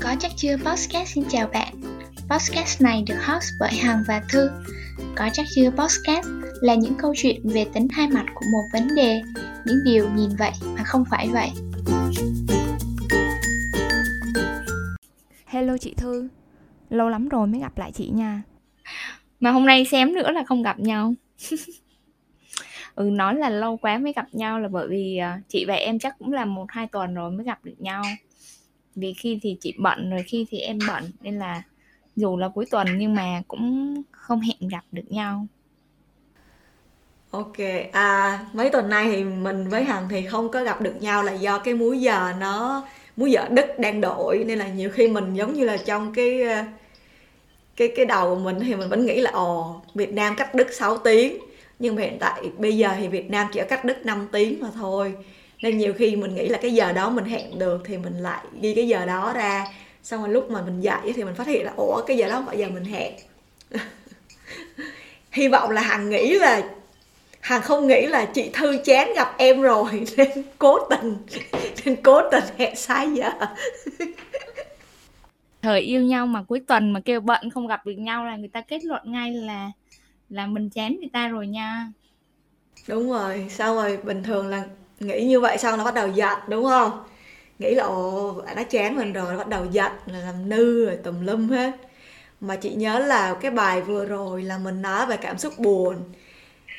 Có chắc chưa podcast? Xin chào bạn. Podcast này được host bởi Hằng và Thư. Có chắc chưa podcast? Là những câu chuyện về tính hai mặt của một vấn đề Những điều nhìn vậy mà không phải vậy. Hello chị Thư. Lâu lắm rồi mới gặp lại chị nha. Mà hôm nay xém nữa là không gặp nhau ừ nói là lâu quá mới gặp nhau là bởi vì uh, chị và em chắc cũng là một hai tuần rồi mới gặp được nhau. Vì khi thì chị bận rồi khi thì em bận nên là dù là cuối tuần nhưng mà cũng không hẹn gặp được nhau. Ok, à mấy tuần nay thì mình với Hằng thì không có gặp được nhau là do cái múi giờ nó múi giờ Đức đang đổi nên là nhiều khi mình giống như là trong cái à, cái cái đầu của mình thì mình vẫn nghĩ là ồ Việt Nam cách Đức 6 tiếng nhưng mà hiện tại bây giờ thì Việt Nam chỉ ở cách Đức 5 tiếng mà thôi. Nên nhiều khi mình nghĩ là cái giờ đó mình hẹn được thì mình lại ghi cái giờ đó ra. Xong rồi lúc mà mình dậy thì mình phát hiện là, ủa, cái giờ đó không phải giờ mình hẹn. Hy vọng là hằng nghĩ là, hằng không nghĩ là chị thư chán gặp em rồi, nên cố tình, nên cố tình hẹn sai giờ. Thời yêu nhau mà cuối tuần mà kêu bận không gặp được nhau là người ta kết luận ngay là là mình chán người ta rồi nha. Đúng rồi, xong rồi bình thường là nghĩ như vậy xong nó bắt đầu giận đúng không? Nghĩ là, ồ, bạn đã chán mình rồi bắt đầu giận là làm nư, rồi tùm lum hết. Mà chị nhớ là cái bài vừa rồi là mình nói về cảm xúc buồn.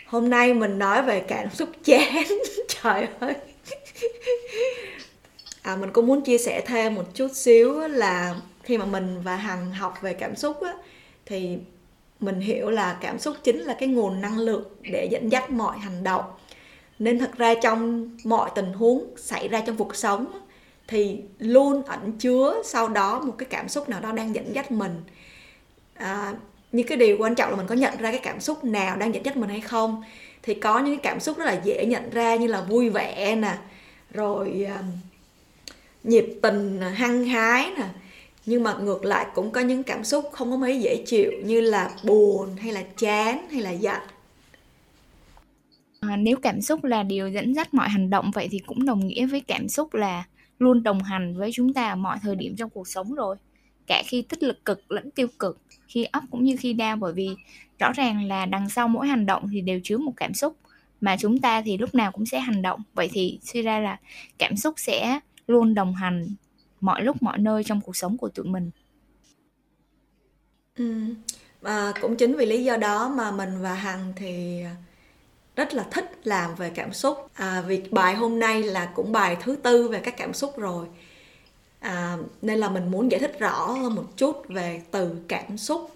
Hôm nay mình nói về cảm xúc chán, trời ơi. À mình cũng muốn chia sẻ thêm một chút xíu là khi mà mình và hằng học về cảm xúc á, thì mình hiểu là cảm xúc chính là cái nguồn năng lượng để dẫn dắt mọi hành động. Nên thật ra trong mọi tình huống xảy ra trong cuộc sống thì luôn ẩn chứa sau đó một cái cảm xúc nào đó đang dẫn dắt mình. À, nhưng cái điều quan trọng là mình có nhận ra cái cảm xúc nào đang dẫn dắt mình hay không. Thì có những cái cảm xúc rất là dễ nhận ra như là vui vẻ nè rồi uh, nhiệt tình hăng hái nè nhưng mà ngược lại cũng có những cảm xúc không có mấy dễ chịu như là buồn hay là chán hay là giận. À, nếu cảm xúc là điều dẫn dắt mọi hành động vậy thì cũng đồng nghĩa với cảm xúc là luôn đồng hành với chúng ta ở mọi thời điểm trong cuộc sống rồi. Cả khi tích lực cực lẫn tiêu cực khi up cũng như khi down bởi vì rõ ràng là đằng sau mỗi hành động thì đều chứa một cảm xúc mà chúng ta thì lúc nào cũng sẽ hành động. Vậy thì suy ra là cảm xúc sẽ luôn đồng hành mọi lúc mọi nơi trong cuộc sống của tụi mình. Ừ. à, cũng chính vì lý do đó mà mình và hằng thì rất là thích làm về cảm xúc. À, vì bài hôm nay là cũng bài thứ tư về các cảm xúc rồi. À, nên là mình muốn giải thích rõ hơn một chút về từ cảm xúc.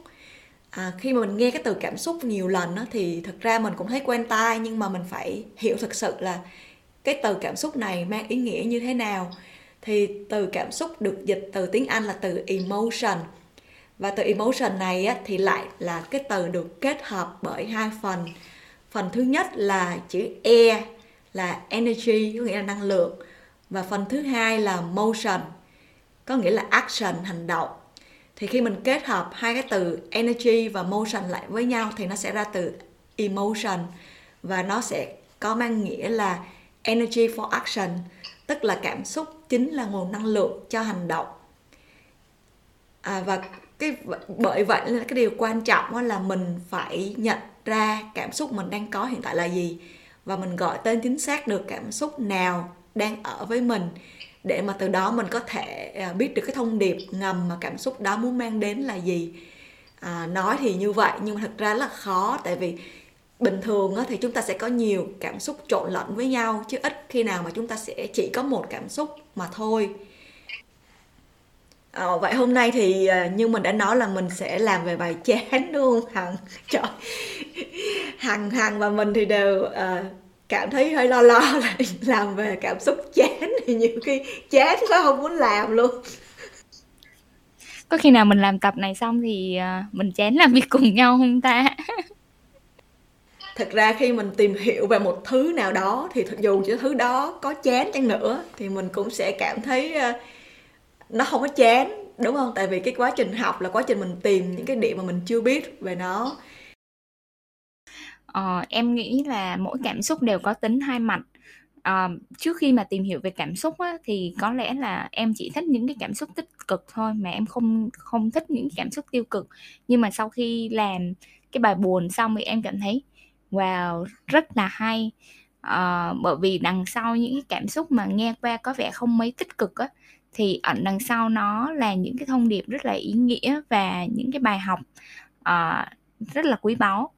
À, khi mà mình nghe cái từ cảm xúc nhiều lần đó, thì thực ra mình cũng thấy quen tai nhưng mà mình phải hiểu thực sự là cái từ cảm xúc này mang ý nghĩa như thế nào thì từ cảm xúc được dịch từ tiếng Anh là từ emotion. Và từ emotion này á, thì lại là cái từ được kết hợp bởi hai phần. Phần thứ nhất là chữ e là energy có nghĩa là năng lượng. Và phần thứ hai là motion có nghĩa là action hành động. Thì khi mình kết hợp hai cái từ energy và motion lại với nhau thì nó sẽ ra từ emotion. Và nó sẽ có mang nghĩa là energy for action tức là cảm xúc chính là nguồn năng lượng cho hành động. À, và cái bởi vậy là cái điều quan trọng là mình phải nhận ra cảm xúc mình đang có hiện tại là gì và mình gọi tên chính xác được cảm xúc nào đang ở với mình để mà từ đó mình có thể à, biết được cái thông điệp ngầm mà cảm xúc đó muốn mang đến là gì. À, nói thì như vậy nhưng mà thật ra là khó tại vì bình thường thì chúng ta sẽ có nhiều cảm xúc trộn lẫn với nhau chứ ít khi nào mà chúng ta sẽ chỉ có một cảm xúc mà thôi. À, vậy hôm nay thì ờ, như mình đã nói là mình sẽ làm về bài chán đúng không hằng? Trời. Hằng hằng và mình thì đều uh, cảm thấy hơi lo lo là làm về cảm xúc chán thì nhiều khi chán quá không muốn làm luôn. Có khi nào mình làm tập này xong thì mình chán làm việc cùng nhau không ta? thật ra khi mình tìm hiểu về một thứ nào đó thì dù cho thứ đó có chán chăng nữa thì mình cũng sẽ cảm thấy ờ, nó không có chán đúng không? Tại vì cái quá trình học là quá trình mình tìm những cái điểm mà mình chưa biết về nó. Ờ, em nghĩ là mỗi cảm xúc đều có tính hai mặt. À, trước khi mà tìm hiểu về cảm xúc á, thì có lẽ là em chỉ thích những cái cảm xúc tích cực thôi mà em không không thích những cảm xúc tiêu cực. Nhưng mà sau khi làm cái bài buồn xong thì em cảm thấy wow rất là hay. À, bởi vì đằng sau những cái cảm xúc mà nghe qua có vẻ không mấy tích cực á thì ẩn đằng sau nó là những cái thông điệp rất là ý nghĩa và những cái bài học à, rất là quý báu.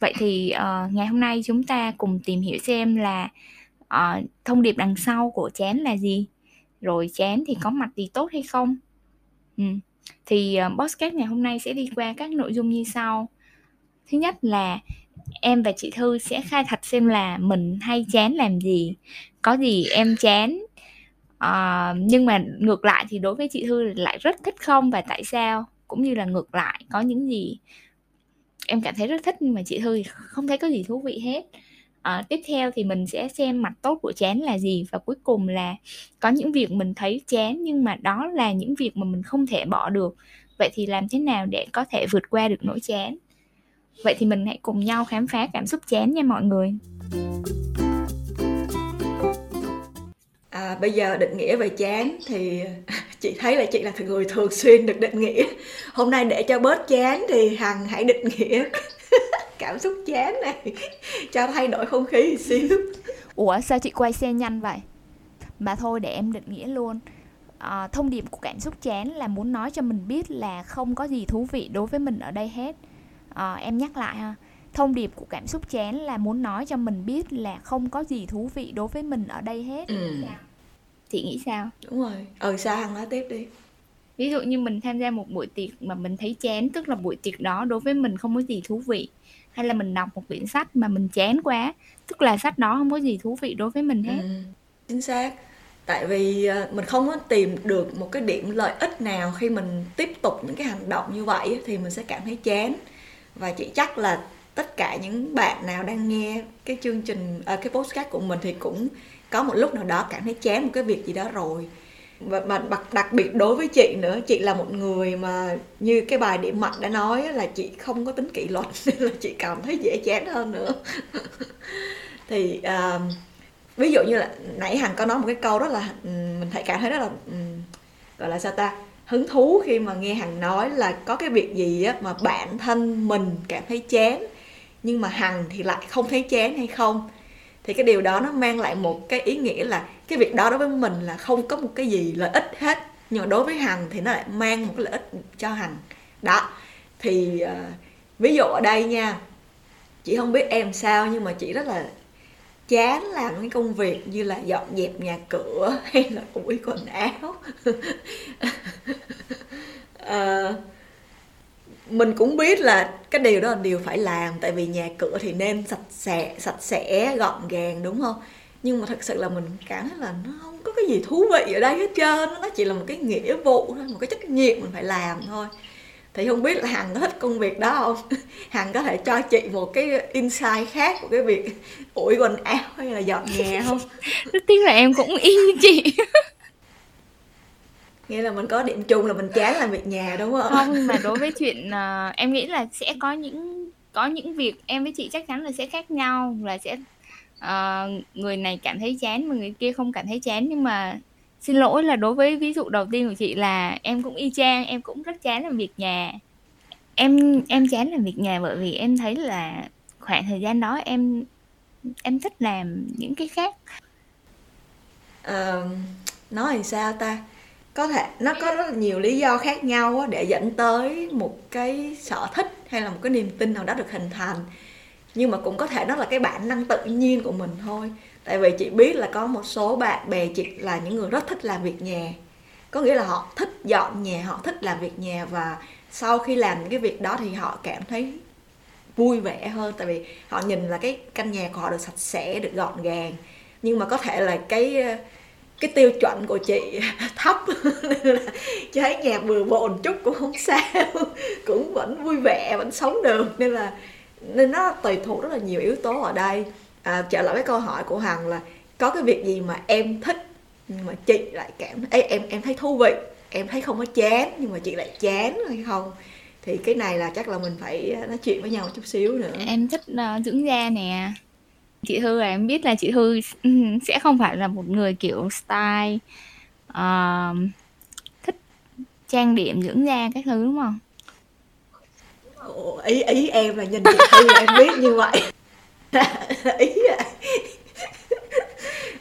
Vậy thì à, ngày hôm nay chúng ta cùng tìm hiểu xem là à, thông điệp đằng sau của chén là gì? Rồi chén thì có mặt gì tốt hay không? Ừ. thì uh, podcast ngày hôm nay sẽ đi qua các nội dung như sau. Thứ nhất là em và chị thư sẽ khai thật xem là mình hay chán làm gì. Có gì em chán uh, nhưng mà ngược lại thì đối với chị thư lại rất thích không và tại sao? Cũng như là ngược lại có những gì? Em cảm thấy rất thích nhưng mà chị thư thì không thấy có gì thú vị hết. À, tiếp theo thì mình sẽ xem mặt tốt của chán là gì và cuối cùng là có những việc mình thấy chán nhưng mà đó là những việc mà mình không thể bỏ được. Vậy thì làm thế nào để có thể vượt qua được nỗi chán? Vậy thì mình hãy cùng nhau khám phá cảm xúc chán nha mọi người. À, bây giờ định nghĩa về chán thì chị thấy là chị là người thường xuyên được định nghĩa. Hôm nay để cho bớt chán thì hằng hãy định nghĩa cảm xúc chán này cho thay đổi không khí một xíu. Ủa sao chị quay xe nhanh vậy? Mà thôi để em định nghĩa luôn. À, thông điệp của cảm xúc chán là muốn nói cho mình biết là không có gì thú vị đối với mình ở đây hết à, em nhắc lại ha. Thông điệp của cảm xúc chán là muốn nói cho mình biết là không có gì thú vị đối với mình ở đây hết. Ừ. chị nghĩ sao? Đúng rồi. Ừ sao hằng nói tiếp đi. Ví dụ như mình tham gia một buổi tiệc mà mình thấy chán tức là buổi tiệc đó đối với mình không có gì thú vị hay là mình đọc một quyển sách mà mình chán quá tức là sách đó không có gì thú vị đối với mình hết. ừ, chính xác. Tại vì ờ, mình không có tìm được một cái điểm lợi ích nào khi mình tiếp tục những cái hành động như vậy thì mình sẽ cảm thấy chán và chị chắc là tất cả những bạn nào đang nghe cái chương trình à, cái postcard của mình thì cũng có một lúc nào đó cảm thấy chán một cái việc gì đó rồi. Và mà đặc, đặc biệt đối với chị nữa chị là một người mà như cái bài điểm mạnh đã nói là chị không có tính kỷ luật nên là chị cảm thấy dễ chán hơn nữa. Thì uh, ví dụ như là nãy hằng có nói một cái câu đó là mình thấy cảm thấy rất là um, gọi là sao ta? Hứng thú khi mà nghe hằng nói là có cái việc gì á mà bản thân mình cảm thấy chán nhưng mà hằng thì lại không thấy chán hay không? Thì cái điều đó nó mang lại một cái ý nghĩa là cái việc đó đối với mình là không có một cái gì lợi ích hết nhưng mà đối với hằng thì nó lại mang một cái lợi ích cho hằng. Đó thì uh, ví dụ ở đây nha chị không biết em sao nhưng mà chị rất là chán làm cái công việc như là dọn dẹp nhà cửa hay là ủi quần áo. À, mình cũng biết là cái điều đó là điều phải làm tại vì nhà cửa thì nên sạch sẽ sạch sẽ gọn gàng đúng không? Nhưng mà thật sự là mình cảm thấy là nó không có cái gì thú vị ở đây hết trơn nó chỉ là một cái nghĩa vụ thôi một cái trách nhiệm mình phải làm thôi thì không biết là hằng có thích công việc đó không? Hằng có thể cho chị một cái insight khác của cái việc ủi quần áo hay là dọn nhà không? Rất tiếc là em cũng y như chị. Nghĩa là mình có điểm chung là mình chán làm việc nhà đúng không? Không mà đối với chuyện uh, em nghĩ là sẽ có những có những việc em với chị chắc chắn là sẽ khác nhau là sẽ uh, người này cảm thấy chán mà người kia không cảm thấy chán. Nhưng mà xin lỗi là đối với ví dụ đầu tiên của chị là em cũng y chang em cũng rất chán làm việc nhà. Em em chán làm việc nhà bởi vì em thấy là khoảng thời gian đó em em thích làm những cái khác. À, nói thì sao ta? Có thể nó có rất là nhiều lý do khác nhau để dẫn tới một cái sở thích hay là một cái niềm tin nào đó được hình thành. Nhưng mà cũng có thể nó là cái bản năng tự nhiên của mình thôi tại vì chị biết là có một số bạn bè chị là những người rất thích làm việc nhà. Có nghĩa là họ thích dọn nhà, họ thích làm việc nhà và sau khi làm những cái việc đó thì họ cảm thấy vui vẻ hơn. Tại vì họ nhìn là cái căn nhà của họ được sạch sẽ, được gọn gàng. Nhưng mà có thể là cái cái tiêu chuẩn của chị thấp. Nên là cháy nhà bừa bộn chút cũng không sao. Cũng vẫn vui vẻ, vẫn sống được. Nên là, nên nó tùy thuộc rất là nhiều yếu tố ở đây à, trở lại với câu hỏi của hằng là có cái việc gì mà em thích nhưng mà chị lại cảm thấy em em thấy thú vị em thấy không có chán nhưng mà chị lại chán hay không? Thì cái này là chắc là mình phải nói chuyện với nhau một chút xíu nữa. Em thích uh, dưỡng da nè. Chị Thư là em biết là chị Thư sẽ không phải là một người kiểu style uh, thích trang điểm dưỡng da các thứ đúng không? Ồ, ý ý em là nhìn chị Thư là em biết như vậy ý là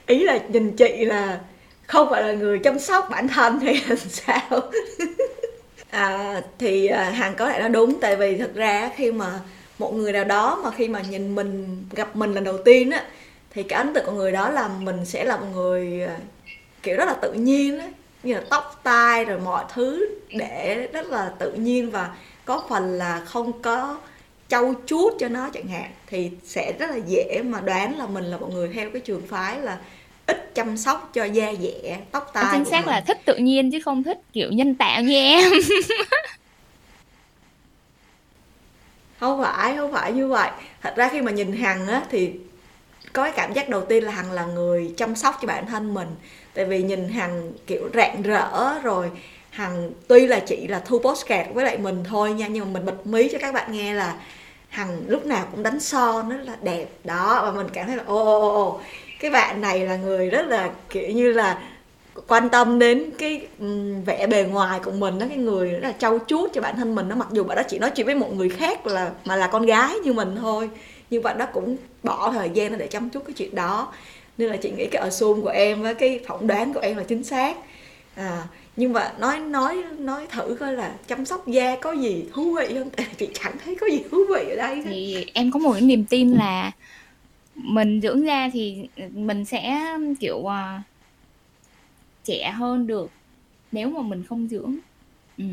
ý là nhìn chị là không phải là người chăm sóc bản thân hay là sao? À, thì à, có lẽ nó đúng tại vì thật ra khi mà một người nào đó mà khi mà nhìn mình gặp mình lần đầu tiên á thì cái ấn tượng của người đó là mình sẽ là một người à, kiểu rất là tự nhiên á. Như là tóc tai rồi mọi thứ để rất là tự nhiên và có phần là không có trau chuốt cho nó chẳng hạn thì sẽ rất là dễ mà đoán là mình là một người theo cái trường phái là ít chăm sóc cho da dẻ tóc tai chính xác là thích tự nhiên chứ không thích kiểu nhân tạo như em. Không phải không phải như vậy. Thật ra khi mà nhìn hằng á thì có cái cảm giác đầu tiên là hằng là người chăm sóc cho bản thân mình. Tại vì nhìn hằng kiểu rạng rỡ rồi hằng tuy là chị là thu postcard với lại mình thôi nha nhưng mà mình bật mí cho các bạn nghe là hằng lúc nào cũng đánh son rất là đẹp. Đó và mình cảm thấy là ô ô ô cái bạn này là người rất là kiểu như là quan tâm đến cái vẻ bề ngoài của mình đó cái người rất là trau chuốt cho bản thân mình nó mặc dù bạn đó chỉ nói chuyện với một người khác là mà là con gái như mình thôi nhưng bạn đó cũng bỏ thời gian để chăm chút cái chuyện đó. Nên là chị nghĩ cái assume của em với cái phỏng đoán của em là chính xác. À, nhưng mà nói nói nói thử coi là chăm sóc da có gì thú vị không tại chị chẳng thấy có gì thú vị ở đây thì em có một cái niềm tin là mình dưỡng da thì mình sẽ kiểu uh, trẻ hơn được nếu mà mình không dưỡng ừ.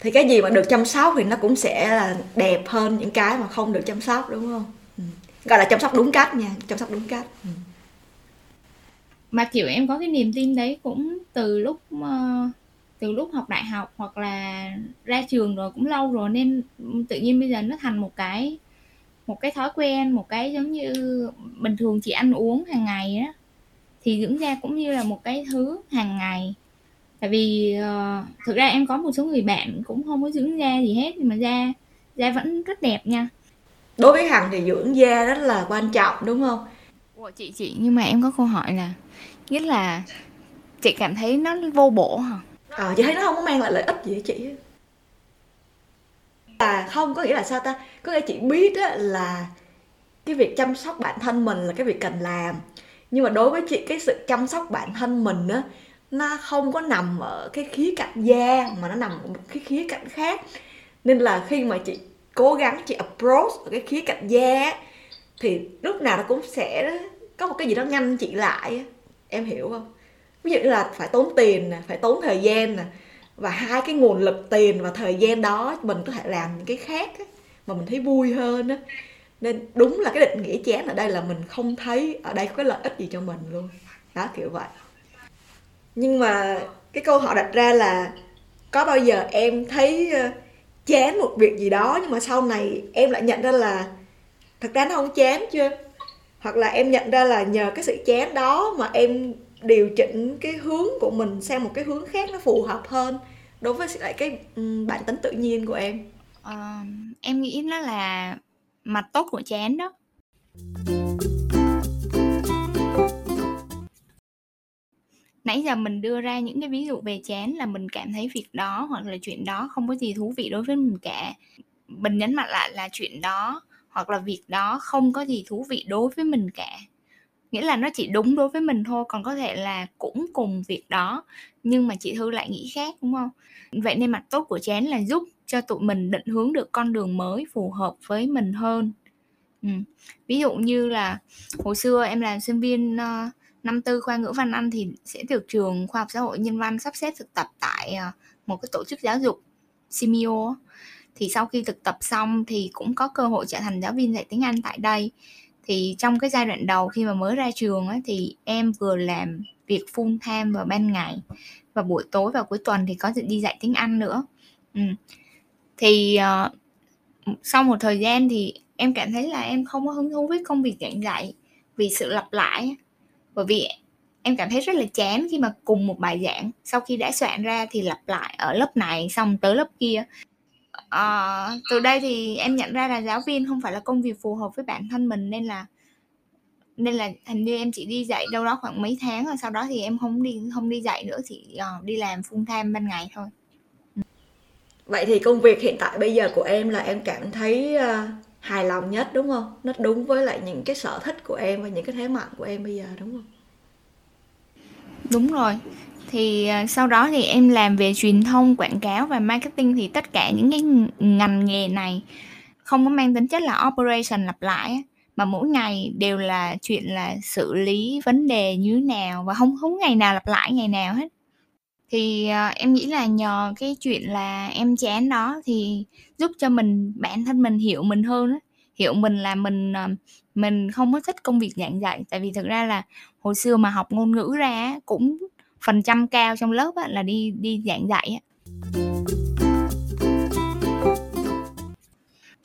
thì cái gì mà được chăm sóc thì nó cũng sẽ là đẹp hơn những cái mà không được chăm sóc đúng không ừ. gọi là chăm sóc đúng cách nha chăm sóc đúng cách ừ. Mà kiểu em có cái niềm tin đấy cũng từ lúc uh, từ lúc học đại học hoặc là ra trường rồi cũng lâu rồi nên tự nhiên bây giờ nó thành một cái một cái thói quen một cái giống như bình thường chị ăn uống hàng ngày á. Thì dưỡng da cũng như là một cái thứ hàng ngày. Tại vì uh, thực ra em có một số người bạn cũng không có dưỡng da gì hết nhưng mà da da vẫn rất đẹp nha. Đối với hằng thì dưỡng da rất là quan trọng đúng không? Ủa chị chị nhưng mà em có câu hỏi là nghĩa là chị cảm thấy nó vô bổ hả? Ờ à, chị thấy nó không có mang lại lợi ích gì với chị? Là không có nghĩa là sao ta? Có nghĩa chị biết á, là cái việc chăm sóc bản thân mình là cái việc cần làm. Nhưng mà đối với chị cái sự chăm sóc bản thân mình á nó không có nằm ở cái khía cạnh da mà nó nằm ở một cái khía cạnh khác. Nên là khi mà chị cố gắng chị approach ở cái khía cạnh da thì lúc nào nó cũng sẽ có một cái gì đó ngăn chị lại em hiểu không? Ví dụ như là phải tốn tiền nè phải tốn thời gian nè và hai cái nguồn lực tiền và thời gian đó mình có thể làm những cái khác á, mà mình thấy vui hơn á. Nên đúng là cái định nghĩa chán ở đây là mình không thấy ở đây có cái lợi ích gì cho mình luôn. Đó kiểu vậy. Nhưng mà cái câu hỏi đặt ra là có bao giờ em thấy ờ, chán một việc gì đó nhưng mà sau này em lại nhận ra là thật ra nó không chán chưa hoặc là em nhận ra là nhờ cái sự chán đó mà em điều chỉnh cái hướng của mình sang một cái hướng khác nó phù hợp hơn đối với lại cái bản tính tự nhiên của em. À, em nghĩ nó là mặt tốt của chán đó. Nãy giờ mình đưa ra những cái ví dụ về chán là mình cảm thấy việc đó hoặc là chuyện đó không có gì thú vị đối với mình cả. Mình nhấn mạnh lại là chuyện đó hoặc là việc đó không có gì thú vị đối với mình cả. Nghĩa là nó chỉ đúng đối với mình thôi còn có thể là cũng cùng việc đó nhưng mà chị thư lại nghĩ khác đúng không? Vậy nên mặt tốt của chén là giúp cho tụi mình định hướng được con đường mới phù hợp với mình hơn. Ừ. ví dụ như là hồi xưa em làm sinh viên uh, năm tư khoa ngữ văn anh thì sẽ được trường khoa học xã hội nhân văn sắp xếp thực tập tại uh, một cái tổ chức giáo dục Simio thì sau khi thực tập xong thì cũng có cơ hội trở thành giáo viên dạy tiếng Anh tại đây. Thì trong cái giai đoạn đầu khi mà mới ra trường ấy, thì em vừa làm việc full time vào ban ngày và buổi tối và cuối tuần thì có đi dạy tiếng Anh nữa. Ừ. thì uh, sau một thời gian thì em cảm thấy là em không có hứng thú với công việc giảng dạy vì sự lặp lại bởi vì em cảm thấy rất là chán khi mà cùng một bài giảng. Sau khi đã soạn ra thì lặp lại ở lớp này xong tới lớp kia ờ, từ đây thì em nhận ra là giáo viên không phải là công việc phù hợp với bản thân mình nên là nên là hình như em chỉ đi dạy đâu đó khoảng mấy tháng rồi sau đó thì em không đi không đi dạy nữa thì uh, đi làm full time ban ngày thôi. Vậy thì công việc hiện tại bây giờ của em là em cảm thấy uh, hài lòng nhất đúng không? Nó đúng với lại những cái sở thích của em và những cái thế mạnh của em bây giờ đúng không? Đúng rồi thì ờ, sau đó thì em làm về truyền thông quảng cáo và marketing thì tất cả những cái ngành nghề này không có mang tính chất là operation lặp lại mà mỗi ngày đều là chuyện là xử lý vấn đề như thế nào và không không ngày nào lặp lại ngày nào hết. Thì uh, em nghĩ là nhờ cái chuyện là em chán đó thì giúp cho mình bản thân mình hiểu mình hơn đó hiểu mình là mình uh, mình không có thích công việc giảng dạy. Tại vì thực ra là hồi xưa mà học ngôn ngữ ra cũng phần trăm cao trong lớp á, là đi đi giảng dạy á.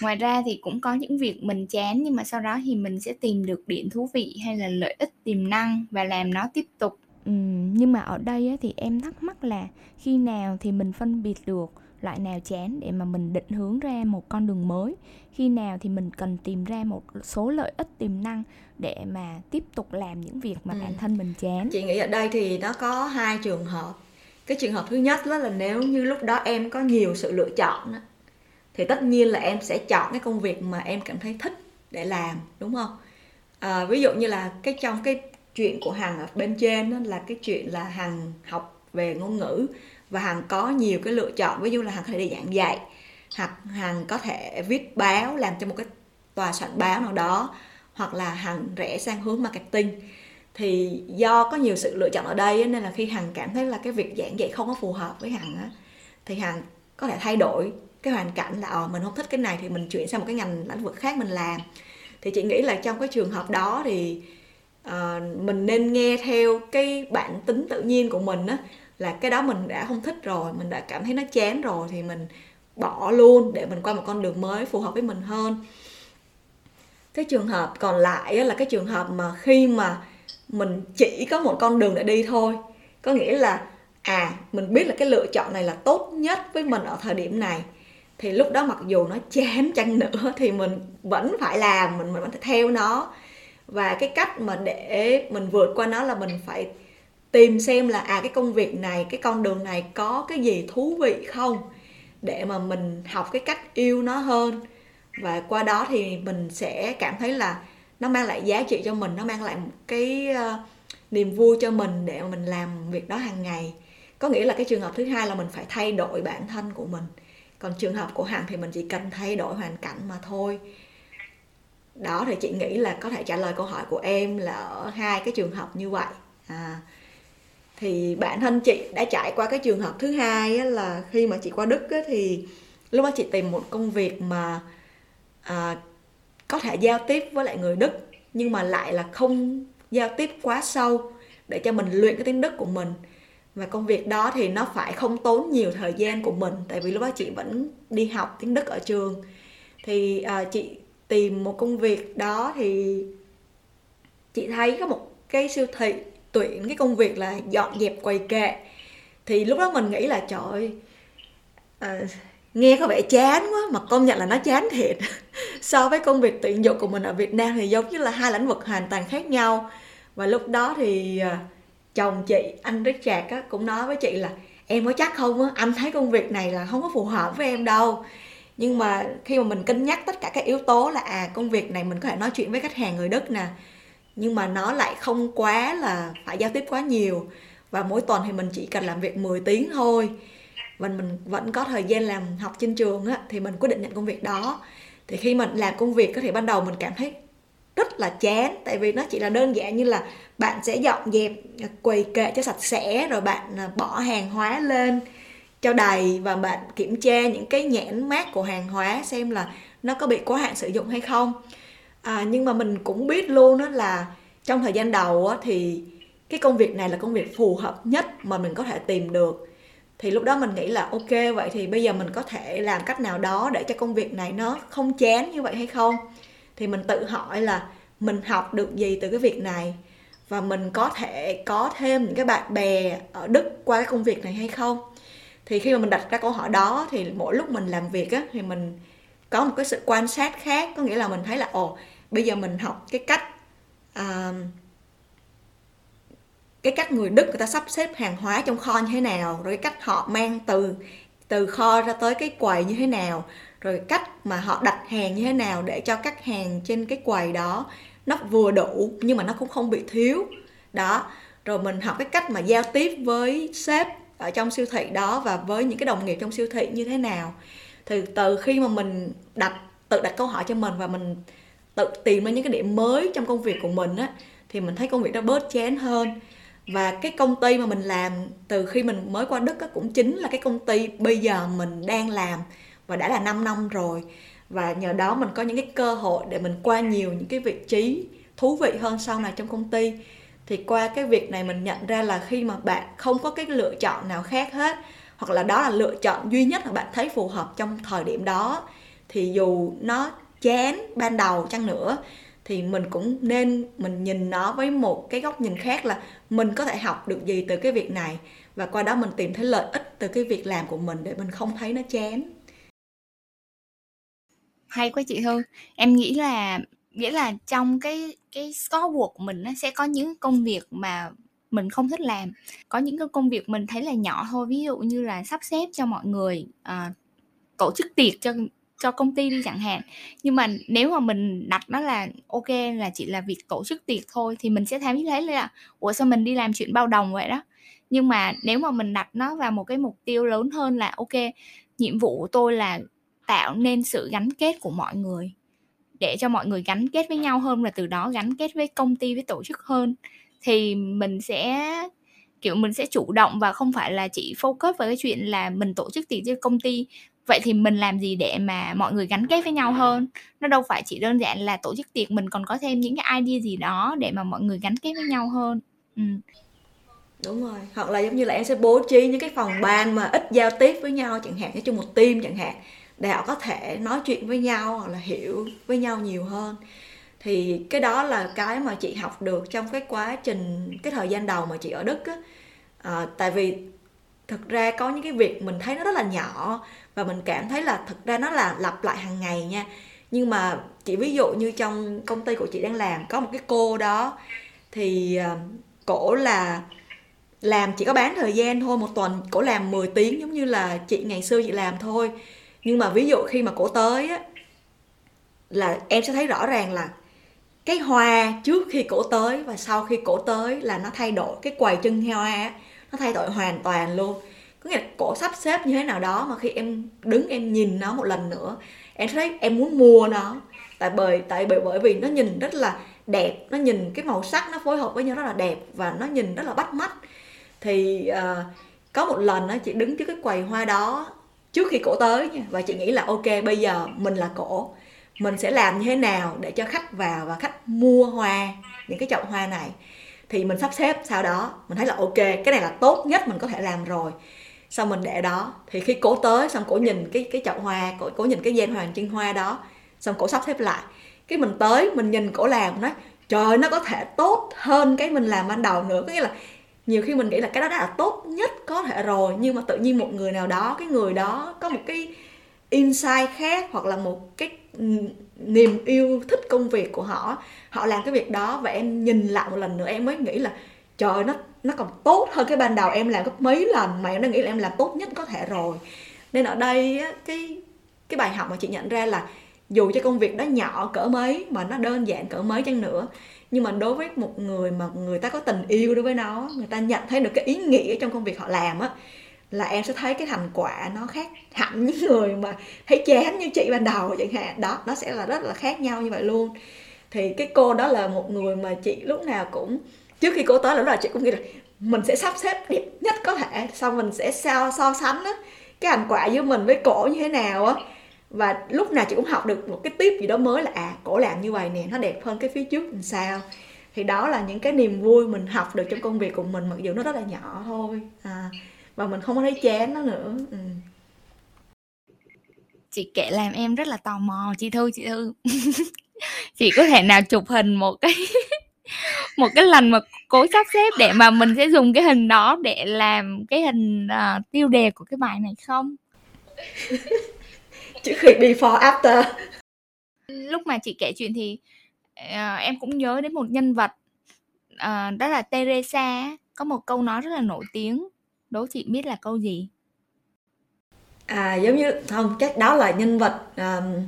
ngoài ra thì cũng có những việc mình chán nhưng mà sau đó thì mình sẽ tìm được điểm thú vị hay là lợi ích tiềm năng và làm nó tiếp tục ừ, nhưng mà ở đây á, thì em thắc mắc là khi nào thì mình phân biệt được loại nào chán để mà mình định hướng ra một con đường mới. Khi nào thì mình cần tìm ra một số lợi ích tiềm năng để mà tiếp tục làm những việc mà ừ. bản thân mình chán. Chị nghĩ ở đây thì nó có hai trường hợp. Cái trường hợp thứ nhất đó là nếu như lúc đó em có nhiều sự lựa chọn đó, thì tất nhiên là em sẽ chọn cái công việc mà em cảm thấy thích để làm đúng không? À, ví dụ như là cái trong cái chuyện của hằng ở bên trên đó là cái chuyện là hằng học về ngôn ngữ và hằng có nhiều cái lựa chọn ví dụ là hằng có thể đi giảng dạy hoặc hằng có thể viết báo làm cho một cái tòa soạn báo nào đó hoặc là hằng rẽ sang hướng marketing. Thì do có nhiều sự lựa chọn ở đây nên là khi hằng cảm thấy là cái việc giảng dạy không có phù hợp với hằng á thì hằng có thể thay đổi cái hoàn cảnh là ờ mình không thích cái này thì mình chuyển sang một cái ngành lĩnh vực khác mình làm. Thì chị nghĩ là trong cái trường hợp đó thì uh, mình nên nghe theo cái bản tính tự nhiên của mình á là cái đó mình đã không thích rồi, mình đã cảm thấy nó chán rồi thì mình bỏ luôn để mình qua một con đường mới phù hợp với mình hơn. Cái trường hợp còn lại là cái trường hợp mà khi mà mình chỉ có một con đường để đi thôi. Có nghĩa là à mình biết là cái lựa chọn này là tốt nhất với mình ở thời điểm này. Thì lúc đó mặc dù nó chán chăng nữa thì mình vẫn phải làm, mình mình vẫn phải theo nó. Và cái cách mà để mình vượt qua nó là mình phải tìm xem là à cái công việc này cái con đường này có cái gì thú vị không? Để mà mình học cái cách yêu nó hơn. Và qua đó thì mình sẽ cảm thấy là nó mang lại giá trị cho mình nó mang lại một cái uh, niềm vui cho mình để mà mình làm việc đó hàng ngày. Có nghĩa là cái trường hợp thứ hai là mình phải thay đổi bản thân của mình. Còn trường hợp của hằng thì mình chỉ cần thay đổi hoàn cảnh mà thôi. Đó thì chị nghĩ là có thể trả lời câu hỏi của em là ở hai cái trường hợp như vậy. À, thì bản thân chị đã trải qua cái trường hợp thứ hai á, là khi mà chị qua đức á, thì lúc đó chị tìm một công việc mà à, có thể giao tiếp với lại người đức nhưng mà lại là không giao tiếp quá sâu để cho mình luyện cái tiếng đức của mình. Và công việc đó thì nó phải không tốn nhiều thời gian của mình tại vì lúc đó chị vẫn đi học tiếng đức ở trường. Thì à, chị tìm một công việc đó thì chị thấy có một cái siêu thị tuyển cái công việc là dọn dẹp quầy kệ. Thì lúc đó mình nghĩ là trời ơi à, nghe có vẻ chán quá mà công nhận là nó chán thiệt. So với công việc tuyển dụng của mình ở Việt Nam thì giống như là hai lĩnh vực hoàn toàn khác nhau. Và lúc đó thì à, chồng chị anh Richard á, cũng nói với chị là em có chắc không á anh thấy công việc này là không có phù hợp với em đâu. Nhưng mà khi mà mình cân nhắc tất cả các yếu tố là à công việc này mình có thể nói chuyện với khách hàng người Đức nè nhưng mà nó lại không quá là phải giao tiếp quá nhiều. Và mỗi tuần thì mình chỉ cần làm việc 10 tiếng thôi. Và mình vẫn có thời gian làm học trên trường á, thì mình quyết định nhận công việc đó. Thì khi mình làm công việc có thể ban đầu mình cảm thấy rất là chán. Tại vì nó chỉ là đơn giản như là bạn sẽ dọn dẹp à, quầy kệ cho sạch sẽ, rồi bạn à, bỏ hàng hóa lên cho đầy. Và bạn kiểm tra những cái nhãn mát của hàng hóa xem là nó có bị quá hạn sử dụng hay không à, nhưng mà mình cũng biết luôn đó là trong thời gian đầu á, thì cái công việc này là công việc phù hợp nhất mà mình có thể tìm được. Thì lúc đó mình nghĩ là ok vậy thì bây giờ mình có thể làm cách nào đó để cho công việc này nó không chán như vậy hay không? Thì mình tự hỏi là mình học được gì từ cái việc này? Và mình có thể có thêm những cái bạn bè ở Đức qua cái công việc này hay không? Thì khi mà mình đặt ra câu hỏi đó thì mỗi lúc mình làm việc á thì mình có một cái sự quan sát khác có nghĩa là mình thấy là ồ bây giờ mình học cái cách uh, cái cách người Đức người ta sắp xếp hàng hóa trong kho như thế nào rồi cái cách họ mang từ từ kho ra tới cái quầy như thế nào rồi cách mà họ đặt hàng như thế nào để cho các hàng trên cái quầy đó nó vừa đủ nhưng mà nó cũng không bị thiếu. Đó rồi mình học cái cách mà giao tiếp với sếp ở trong siêu thị đó và với những cái đồng nghiệp trong siêu thị như thế nào thì từ khi mà mình đặt tự đặt câu hỏi cho mình và mình tự tìm ra những cái điểm mới trong công việc của mình á thì mình thấy công việc đó bớt chán hơn. Và cái công ty mà mình làm từ khi mình mới qua Đức á, cũng chính là cái công ty bây giờ mình đang làm và đã là 5 năm rồi. Và nhờ đó mình có những cái cơ hội để mình qua nhiều những cái vị trí thú vị hơn sau này trong công ty. Thì qua cái việc này mình nhận ra là khi mà bạn không có cái lựa chọn nào khác hết hoặc là đó là lựa chọn duy nhất mà bạn thấy phù hợp trong thời điểm đó. Thì dù nó chán ban đầu chăng nữa, thì mình cũng nên mình nhìn nó với một cái góc nhìn khác là mình có thể học được gì từ cái việc này. Và qua đó mình tìm thấy lợi ích từ cái việc làm của mình để mình không thấy nó chán. Hay quá chị Hương. Em nghĩ là, nghĩa là trong cái cái scope work của mình nó sẽ có những công việc mà mình không thích làm. Có những cái công việc mình thấy là nhỏ thôi ví dụ như là sắp xếp cho mọi người à, tổ chức tiệc cho cho công ty đi chẳng hạn. Nhưng mà nếu mà mình đặt nó là ok là chỉ là việc tổ chức tiệc thôi thì mình sẽ thấy thấy là ủa sao mình đi làm chuyện bao đồng vậy đó? Nhưng mà nếu mà mình đặt nó vào một cái mục tiêu lớn hơn là ok nhiệm vụ của tôi là tạo nên sự gắn kết của mọi người để cho mọi người gắn kết với nhau hơn và từ đó gắn kết với công ty với tổ chức hơn thì mình sẽ, kiểu, mình sẽ chủ động và không phải là chỉ focus vào cái chuyện là mình tổ chức tiệc cho công ty. Vậy thì mình làm gì để mà mọi người gắn kết với nhau hơn? Nó đâu phải chỉ đơn giản là tổ chức tiệc, mình còn có thêm những cái idea gì đó để mà mọi người gắn kết với nhau hơn. Ừ. đúng rồi. Hoặc là giống như là em sẽ bố trí những cái phòng ban mà ít giao tiếp với nhau, chẳng hạn như chung một team chẳng hạn, để họ có thể nói chuyện với nhau hoặc là hiểu với nhau nhiều hơn thì cái đó là cái mà chị học được trong cái quá trình cái thời gian đầu mà chị ở đức á. À, tại vì thực ra có những cái việc mình thấy nó rất là nhỏ và mình cảm thấy là thực ra nó là lặp lại hàng ngày nha. Nhưng mà chị ví dụ như trong công ty của chị đang làm có một cái cô đó thì ờ, cổ là làm chỉ có bán thời gian thôi một tuần cổ làm 10 tiếng giống như là chị ngày xưa chị làm thôi. Nhưng mà ví dụ khi mà cổ tới á là em sẽ thấy rõ ràng là cái hoa trước khi cổ tới và sau khi cổ tới là nó thay đổi cái quầy chân hoa nó thay đổi hoàn toàn luôn. Có nghĩa là cổ sắp xếp như thế nào đó mà khi em đứng em nhìn nó một lần nữa em thấy em muốn mua nó. Tại bởi tại bởi bởi vì nó nhìn rất là đẹp nó nhìn cái màu sắc nó phối hợp với nhau rất là đẹp và nó nhìn rất là bắt mắt. Thì uh, có một lần đó chị đứng trước cái quầy hoa đó trước khi cổ tới nha và chị nghĩ là ok bây giờ mình là cổ mình sẽ làm như thế nào để cho khách vào và khách mua hoa những cái chậu hoa này. Thì mình sắp xếp sau đó mình thấy là ok cái này là tốt nhất mình có thể làm rồi. Xong mình để đó. Thì khi cổ tới xong cổ nhìn cái cái chậu hoa cổ, cổ nhìn cái gian hoàng trinh hoa đó xong cổ sắp xếp lại. Cái mình tới mình nhìn cổ làm nói trời nó có thể tốt hơn cái mình làm ban đầu nữa. Có nghĩa là nhiều khi mình nghĩ là cái đó đã là tốt nhất có thể rồi nhưng mà tự nhiên một người nào đó cái người đó có một cái insight khác hoặc là một cái niềm yêu, thích công việc của họ họ làm cái việc đó và em nhìn lại một lần nữa, em mới nghĩ là trời nó nó còn tốt hơn cái ban đầu em làm gấp mấy lần mà em đã nghĩ là em làm tốt nhất có thể rồi. Nên ở đây cái cái bài học mà chị nhận ra là dù cho công việc đó nhỏ cỡ mấy mà nó đơn giản cỡ mấy chăng nữa, nhưng mà đối với một người mà người ta có tình yêu đối với nó, người ta nhận thấy được cái ý nghĩa trong công việc họ làm á là em sẽ thấy cái thành quả nó khác hẳn những người mà thấy chán như chị ban đầu chẳng hạn. Đó nó sẽ là rất là khác nhau như vậy luôn. Thì cái cô đó là một người mà chị lúc nào cũng trước khi cô tới là lúc nào chị cũng nghĩ là mình sẽ sắp xếp đẹp nhất có thể xong mình sẽ so so sánh á cái thành quả giữa mình với cổ như thế nào á. Và lúc nào chị cũng học được một cái tiếp gì đó mới là à cổ làm như vậy nè nó đẹp hơn cái phía trước làm sao. Thì đó là những cái niềm vui mình học được trong công việc của mình mặc dù nó rất là nhỏ thôi. À, và mình không có thấy chán nó nữa. Ừ. chị kể làm em rất là tò mò. Chị thư chị thư. Chị có thể nào chụp hình một cái một cái lần mà cố sắp xếp để mà mình sẽ dùng cái hình đó để làm cái hình uh, tiêu đề của cái bài này không? Chứ khi before after. Lúc mà chị kể chuyện thì uh, em cũng nhớ đến một nhân vật uh, đó là Teresa. Có một câu nói rất là nổi tiếng đố chị biết là câu gì? À giống như không chắc đó là nhân vật um,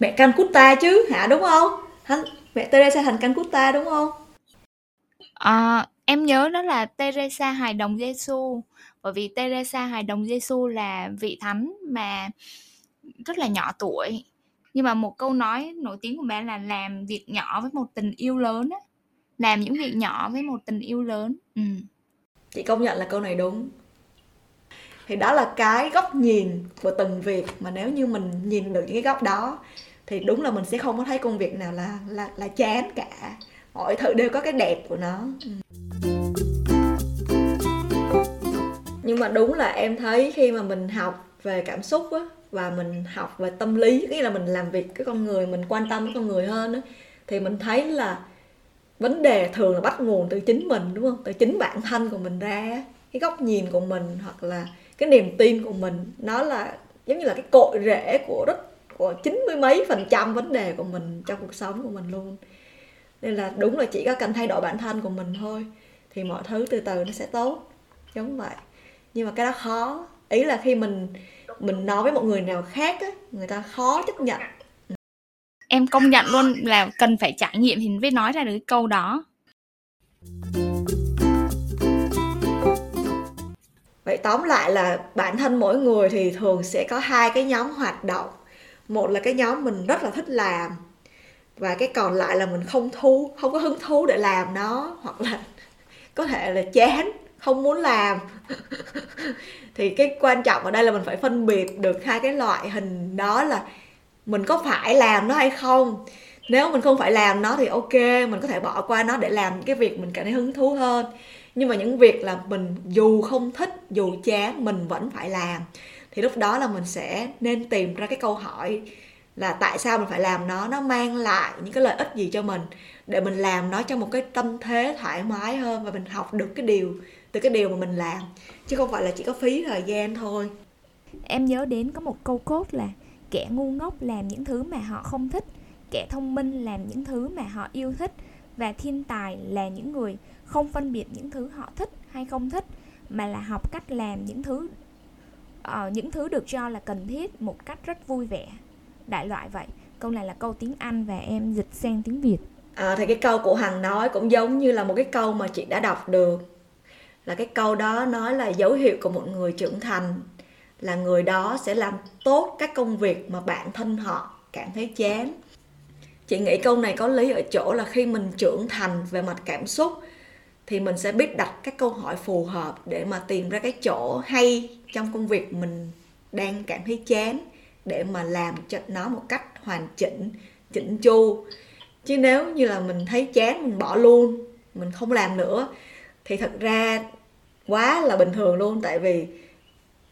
mẹ Calcutta chứ hả đúng không? Hắn mẹ Teresa thành Calcutta đúng không? À, em nhớ đó là Teresa hài đồng Giêsu bởi vì Teresa hài đồng Giêsu là vị thánh mà rất là nhỏ tuổi. Nhưng mà một câu nói nổi tiếng của bà là làm việc nhỏ với một tình yêu lớn á. Làm những việc nhỏ với một tình yêu lớn ừ chị công nhận là câu này đúng. Thì đó là cái góc nhìn của từng việc mà nếu như mình nhìn được những cái góc đó, thì đúng là mình sẽ không có thấy công việc nào là là là chán cả. Mọi thứ đều có cái đẹp của nó. Ừ. Nhưng mà đúng là em thấy khi mà mình học về cảm xúc á, và mình học về tâm lý nghĩa là mình làm việc cái con người, mình quan tâm với con người hơn á, thì mình thấy là vấn đề thường là bắt nguồn từ chính mình, đúng không? Từ chính bản thân của mình ra cái góc nhìn của mình hoặc là cái niềm tin của mình, nó là giống như là cái cội rễ của rất, của chín mươi mấy phần trăm vấn đề của mình trong cuộc sống của mình luôn. Nên là đúng là chỉ có cần thay đổi bản thân của mình thôi, thì mọi thứ từ từ nó sẽ tốt, giống vậy. Nhưng mà cái đó khó, ý là khi mình mình nói với một người nào khác á, người ta khó chấp nhận em công nhận luôn là cần phải trải nghiệm thì mới nói ra được cái câu đó. Vậy tóm lại là bản thân mỗi người thì thường sẽ có hai cái nhóm hoạt động. Một là cái nhóm mình rất là thích làm, và cái còn lại là mình không thu, không có hứng thú để làm nó, hoặc là có thể là chán, không muốn làm. Thì cái quan trọng ở đây là mình phải phân biệt được hai cái loại hình, đó là mình có phải làm nó hay không? Nếu mình không phải làm nó thì ok, mình có thể bỏ qua nó để làm cái việc mình cảm thấy hứng thú hơn. Nhưng mà những việc là mình dù không thích, dù chán, mình vẫn phải làm. Thì lúc đó là mình sẽ nên tìm ra cái câu hỏi là tại sao mình phải làm nó? Nó mang lại những cái lợi ích gì cho mình? Để mình làm nó trong một cái tâm thế thoải mái hơn và mình học được cái điều, từ cái điều mà mình làm. Chứ không phải là chỉ có phí thời gian thôi. Em nhớ đến có một câu cốt là kẻ ngu ngốc làm những thứ mà họ không thích kẻ thông minh làm những thứ mà họ yêu thích và thiên tài là những người không phân biệt những thứ họ thích hay không thích mà là học cách làm những thứ uh, những thứ được cho là cần thiết một cách rất vui vẻ. Đại loại vậy. Câu này là câu tiếng anh và em dịch sang tiếng việt. À, thì cái câu của hằng nói cũng giống như là một cái câu mà chị đã đọc được. Là cái câu đó nói là dấu hiệu của một người trưởng thành là người đó sẽ làm tốt các công việc mà bản thân họ cảm thấy chán. Chị nghĩ câu này có lý ở chỗ là khi mình trưởng thành về mặt cảm xúc, thì mình sẽ biết đặt các câu hỏi phù hợp để mà tìm ra cái chỗ hay trong công việc mình đang cảm thấy chán, để mà làm cho nó một cách hoàn chỉnh chỉnh chu. Chứ nếu như là mình thấy chán, mình bỏ luôn, mình không làm nữa, thì thật ra quá là bình thường luôn. Tại vì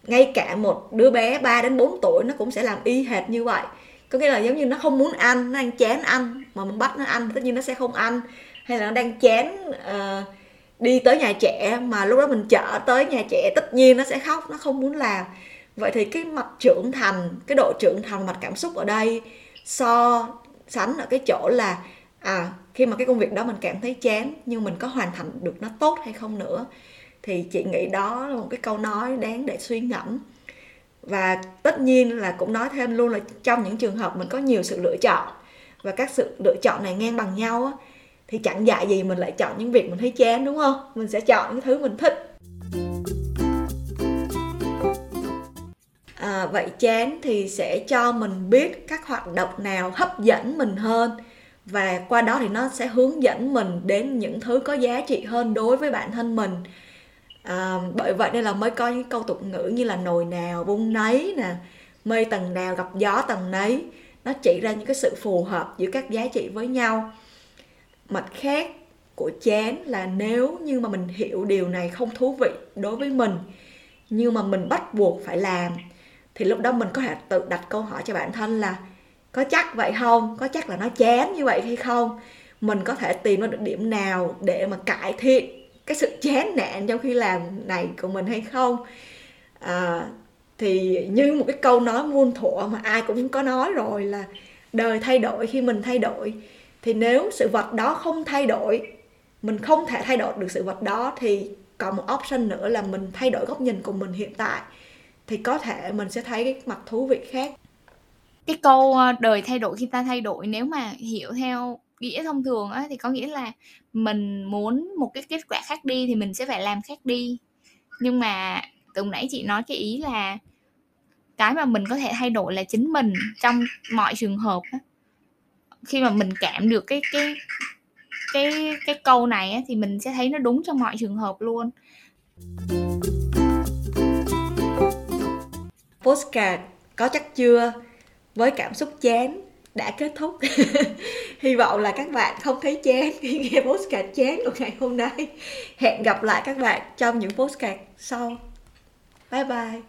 ngay cả một đứa bé 3 đến 4 tuổi nó cũng sẽ làm y hệt như vậy. Có nghĩa là giống như nó không muốn ăn nó đang chán ăn mà mình bắt nó ăn tất nhiên nó sẽ không ăn. Hay là nó đang chán uh, đi tới nhà trẻ mà lúc đó mình chở tới nhà trẻ tất nhiên nó sẽ khóc nó không muốn làm. Vậy thì cái mặt trưởng thành cái độ trưởng thành mặt cảm xúc ở đây so sánh ở cái chỗ là à khi mà cái công việc đó mình cảm thấy chán nhưng mình có hoàn thành được nó tốt hay không nữa thì chị nghĩ đó là một cái câu nói đáng để suy ngẫm. Và tất nhiên là cũng nói thêm luôn là trong những trường hợp mình có nhiều sự lựa chọn và các sự lựa chọn này ngang bằng nhau á, thì chẳng dạy gì mình lại chọn những việc mình thấy chán đúng không? Mình sẽ chọn những thứ mình thích. À, vậy chán thì sẽ cho mình biết các hoạt động nào hấp dẫn mình hơn và qua đó thì nó sẽ hướng dẫn mình đến những thứ có giá trị hơn đối với bản thân mình à, bởi vậy nên là mới có những câu tục ngữ như là nồi nào vung nấy nè mây tầng nào gặp gió tầng nấy. Nó chỉ ra những cái sự phù hợp giữa các giá trị với nhau. Mặt khác của chán là nếu như mà mình hiểu điều này không thú vị đối với mình nhưng mà mình bắt buộc phải làm thì lúc đó mình có thể tự đặt câu hỏi cho bản thân là có chắc vậy không? Có chắc là nó chán như vậy hay không? Mình có thể tìm ra được điểm nào để mà cải thiện cái sự chán nản trong khi làm này của mình hay không. À, thì như một cái câu nói muôn thuở mà ai cũng có nói rồi là đời thay đổi khi mình thay đổi. Thì nếu sự vật đó không thay đổi mình không thể thay đổi được sự vật đó thì còn một option nữa là mình thay đổi góc nhìn của mình hiện tại thì có thể mình sẽ thấy cái mặt thú vị khác. Cái câu ờ, đời thay đổi khi ta thay đổi nếu mà hiểu theo nghĩa thông thường á thì có nghĩa là mình muốn một cái kết quả khác đi thì mình sẽ phải làm khác đi. Nhưng mà từ nãy chị nói cái ý là cái mà mình có thể thay đổi là chính mình trong mọi trường hợp á. Khi mà mình cảm được cái cái cái cái câu này á, thì mình sẽ thấy nó đúng trong mọi trường hợp luôn. Postcard có chắc chưa? Với cảm xúc chán đã kết thúc. Hy vọng là các bạn không thấy chán khi nghe postcard chán của ngày hôm nay. Hẹn gặp lại các bạn trong những postcard sau. Bye bye.